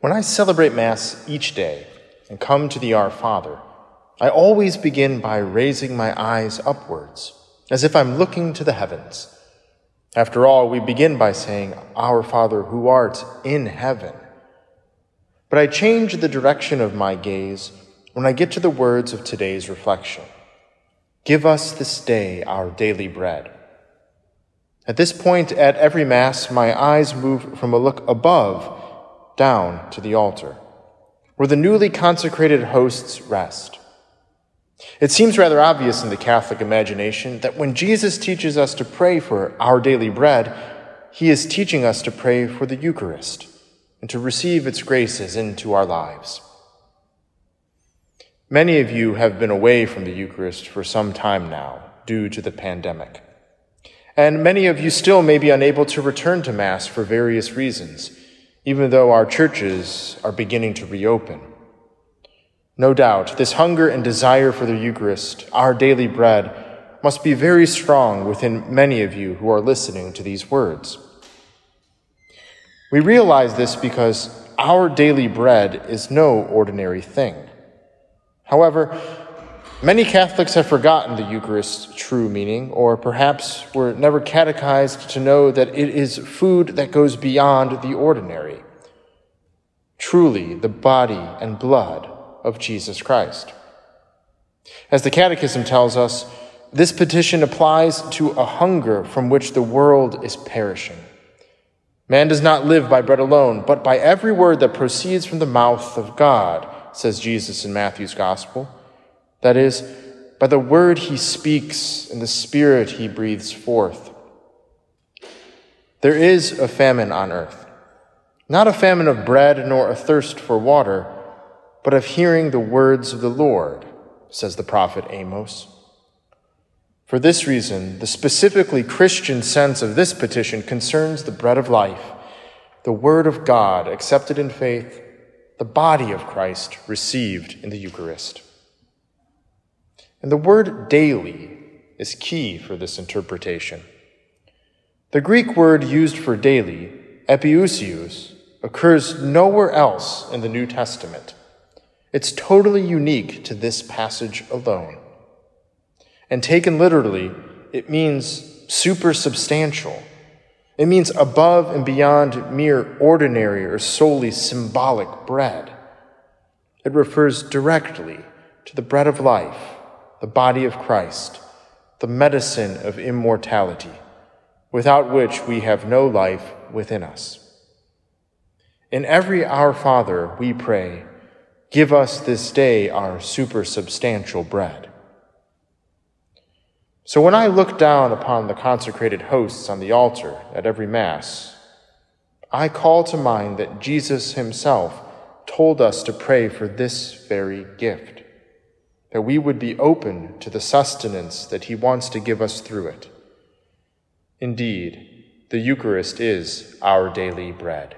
When I celebrate Mass each day and come to the Our Father, I always begin by raising my eyes upwards, as if I'm looking to the heavens. After all, we begin by saying, Our Father who art in heaven. But I change the direction of my gaze when I get to the words of today's reflection Give us this day our daily bread. At this point, at every Mass, my eyes move from a look above down to the altar, where the newly consecrated hosts rest. It seems rather obvious in the Catholic imagination that when Jesus teaches us to pray for our daily bread, he is teaching us to pray for the Eucharist and to receive its graces into our lives. Many of you have been away from the Eucharist for some time now due to the pandemic. And many of you still may be unable to return to Mass for various reasons even though our churches are beginning to reopen. No doubt, this hunger and desire for the Eucharist, our daily bread, must be very strong within many of you who are listening to these words. We realize this because our daily bread is no ordinary thing. However, many Catholics have forgotten the Eucharist's true meaning, or perhaps were never catechized to know that it is food that goes beyond the ordinary truly the body and blood of Jesus Christ. As the Catechism tells us, this petition applies to a hunger from which the world is perishing. Man does not live by bread alone, but by every word that proceeds from the mouth of God, says Jesus in Matthew's Gospel. That is, by the word he speaks and the spirit he breathes forth. There is a famine on earth not a famine of bread nor a thirst for water, but of hearing the words of the Lord, says the prophet Amos. For this reason, the specifically Christian sense of this petition concerns the bread of life, the Word of God accepted in faith, the body of Christ received in the Eucharist. And the word daily is key for this interpretation. The Greek word used for daily, epiousios, occurs nowhere else in the New Testament. It's totally unique to this passage alone. And taken literally, it means supersubstantial. It means above and beyond mere ordinary or solely symbolic bread. It refers directly to the bread of life, the body of Christ, the medicine of immortality, without which we have no life within us. In every Our Father, we pray, Give us this day our supersubstantial bread. So when I look down upon the consecrated hosts on the altar at every Mass, I call to mind that Jesus himself told us to pray for this very gift, that we would be open to the sustenance that he wants to give us through it. Indeed, the Eucharist is our daily bread.